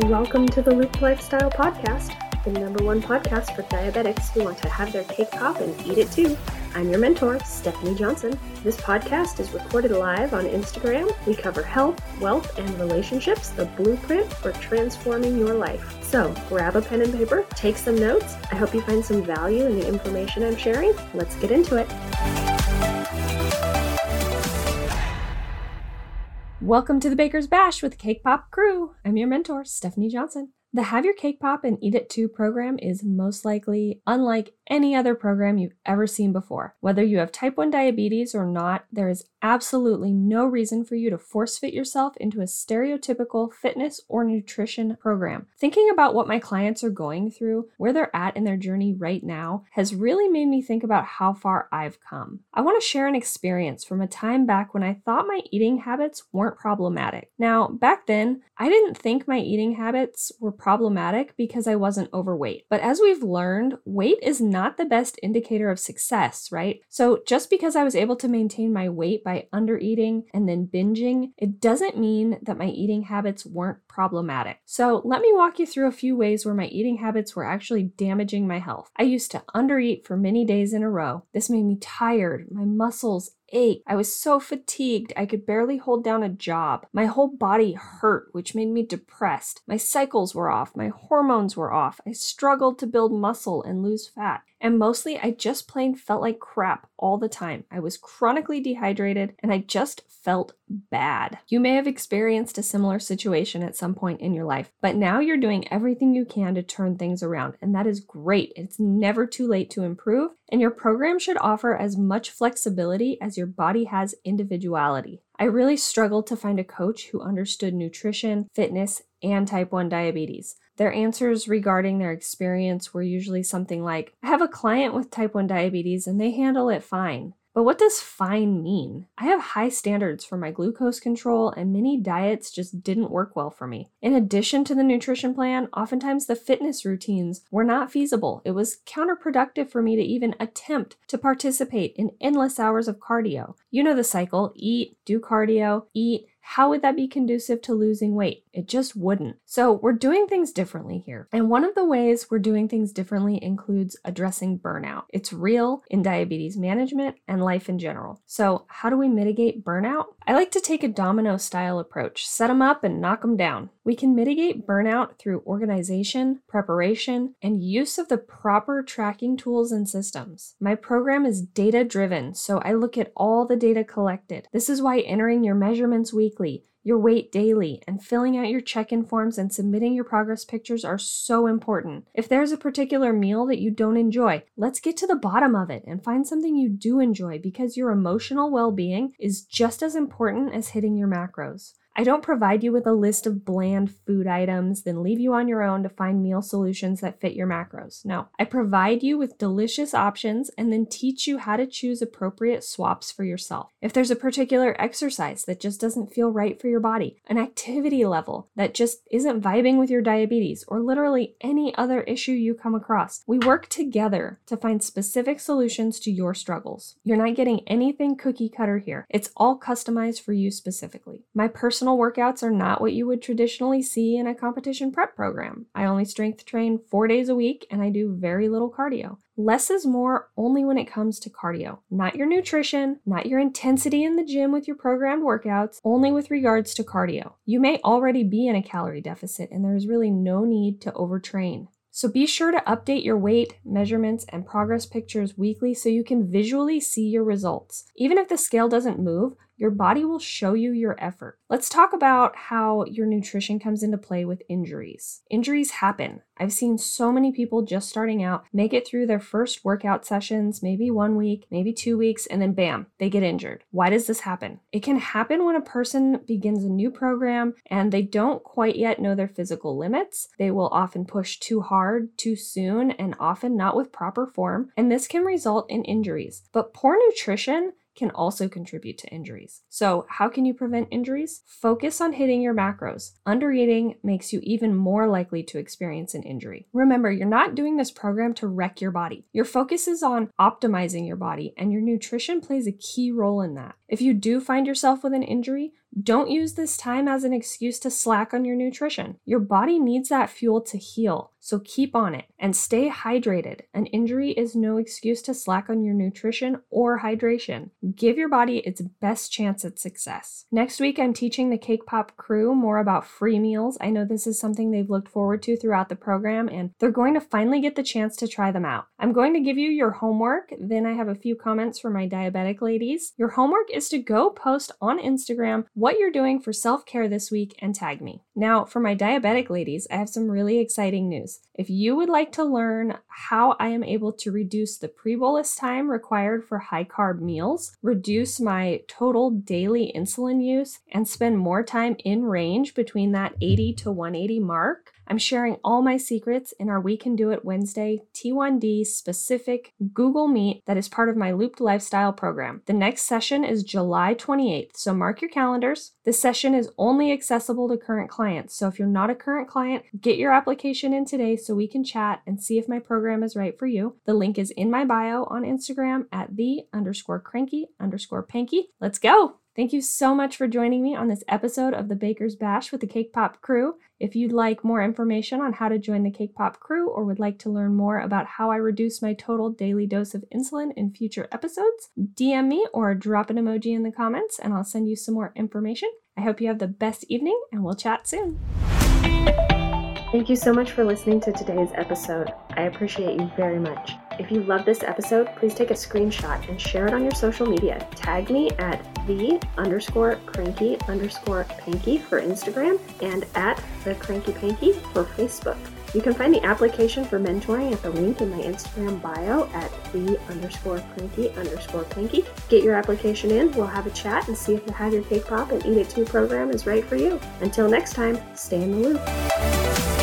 Welcome to the Loop Lifestyle Podcast, the number one podcast for diabetics who want to have their cake pop and eat it too. I'm your mentor, Stephanie Johnson. This podcast is recorded live on Instagram. We cover health, wealth, and relationships, the blueprint for transforming your life. So grab a pen and paper, take some notes. I hope you find some value in the information I'm sharing. Let's get into it. Welcome to the Baker's Bash with Cake Pop Crew. I'm your mentor, Stephanie Johnson. The Have Your Cake Pop and Eat It Too program is most likely unlike any other program you've ever seen before. Whether you have type 1 diabetes or not, there is absolutely no reason for you to force fit yourself into a stereotypical fitness or nutrition program. Thinking about what my clients are going through, where they're at in their journey right now, has really made me think about how far I've come. I want to share an experience from a time back when I thought my eating habits weren't problematic. Now, back then, I didn't think my eating habits were problematic because I wasn't overweight. But as we've learned, weight is not the best indicator of success, right? So just because I was able to maintain my weight by by under eating and then binging, it doesn't mean that my eating habits weren't problematic. So let me walk you through a few ways where my eating habits were actually damaging my health. I used to undereat for many days in a row. This made me tired, my muscles ache. I was so fatigued, I could barely hold down a job. My whole body hurt, which made me depressed. My cycles were off, my hormones were off. I struggled to build muscle and lose fat. And mostly, I just plain felt like crap all the time. I was chronically dehydrated and I just felt bad. You may have experienced a similar situation at some point in your life, but now you're doing everything you can to turn things around, and that is great. It's never too late to improve, and your program should offer as much flexibility as your body has individuality. I really struggled to find a coach who understood nutrition, fitness, and type 1 diabetes. Their answers regarding their experience were usually something like I have a client with type 1 diabetes and they handle it fine. But what does fine mean? I have high standards for my glucose control, and many diets just didn't work well for me. In addition to the nutrition plan, oftentimes the fitness routines were not feasible. It was counterproductive for me to even attempt to participate in endless hours of cardio. You know the cycle eat, do cardio, eat, how would that be conducive to losing weight? It just wouldn't. So, we're doing things differently here. And one of the ways we're doing things differently includes addressing burnout. It's real in diabetes management and life in general. So, how do we mitigate burnout? I like to take a domino style approach set them up and knock them down. We can mitigate burnout through organization, preparation, and use of the proper tracking tools and systems. My program is data driven, so I look at all the data collected. This is why entering your measurements weekly weekly, your weight daily, and filling out your check in forms and submitting your progress pictures are so important. If there's a particular meal that you don't enjoy, let's get to the bottom of it and find something you do enjoy because your emotional well being is just as important as hitting your macros. I don't provide you with a list of bland food items, then leave you on your own to find meal solutions that fit your macros. No, I provide you with delicious options and then teach you how to choose appropriate swaps for yourself. If there's a particular exercise that just doesn't feel right for your body, an activity level that just isn't vibing with your diabetes, or literally any other issue you come across, we work together to find specific solutions to your struggles. You're not getting anything cookie cutter here, it's all customized for you specifically. My personal personal workouts are not what you would traditionally see in a competition prep program. I only strength train four days a week and I do very little cardio. Less is more only when it comes to cardio, not your nutrition, not your intensity in the gym with your programmed workouts, only with regards to cardio. You may already be in a calorie deficit and there is really no need to overtrain. So be sure to update your weight, measurements, and progress pictures weekly so you can visually see your results. Even if the scale doesn't move, your body will show you your effort. Let's talk about how your nutrition comes into play with injuries. Injuries happen. I've seen so many people just starting out make it through their first workout sessions, maybe one week, maybe two weeks, and then bam, they get injured. Why does this happen? It can happen when a person begins a new program and they don't quite yet know their physical limits. They will often push too hard, too soon, and often not with proper form, and this can result in injuries. But poor nutrition can also contribute to injuries. So, how can you prevent injuries? Focus on hitting your macros. Undereating makes you even more likely to experience an injury. Remember, you're not doing this program to wreck your body. Your focus is on optimizing your body, and your nutrition plays a key role in that. If you do find yourself with an injury, Don't use this time as an excuse to slack on your nutrition. Your body needs that fuel to heal. So keep on it and stay hydrated. An injury is no excuse to slack on your nutrition or hydration. Give your body its best chance at success. Next week, I'm teaching the Cake Pop crew more about free meals. I know this is something they've looked forward to throughout the program, and they're going to finally get the chance to try them out. I'm going to give you your homework, then I have a few comments for my diabetic ladies. Your homework is to go post on Instagram what you're doing for self care this week and tag me. Now, for my diabetic ladies, I have some really exciting news. If you would like to learn how I am able to reduce the pre bolus time required for high carb meals, reduce my total daily insulin use, and spend more time in range between that 80 to 180 mark, I'm sharing all my secrets in our We Can Do It Wednesday T1D specific Google Meet that is part of my Looped Lifestyle program. The next session is July 28th, so mark your calendars. This session is only accessible to current clients, so if you're not a current client, get your application in today so we can chat and see if my program is right for you. The link is in my bio on Instagram at the underscore cranky underscore panky. Let's go! Thank you so much for joining me on this episode of the Baker's Bash with the Cake Pop crew. If you'd like more information on how to join the Cake Pop crew or would like to learn more about how I reduce my total daily dose of insulin in future episodes, DM me or drop an emoji in the comments and I'll send you some more information. I hope you have the best evening and we'll chat soon. Thank you so much for listening to today's episode. I appreciate you very much. If you love this episode, please take a screenshot and share it on your social media. Tag me at the underscore cranky underscore panky for Instagram and at the cranky panky for Facebook. You can find the application for mentoring at the link in my Instagram bio at the underscore cranky underscore panky. Get your application in, we'll have a chat and see if the Have Your Cake Pop and Eat It Too program is right for you. Until next time, stay in the loop.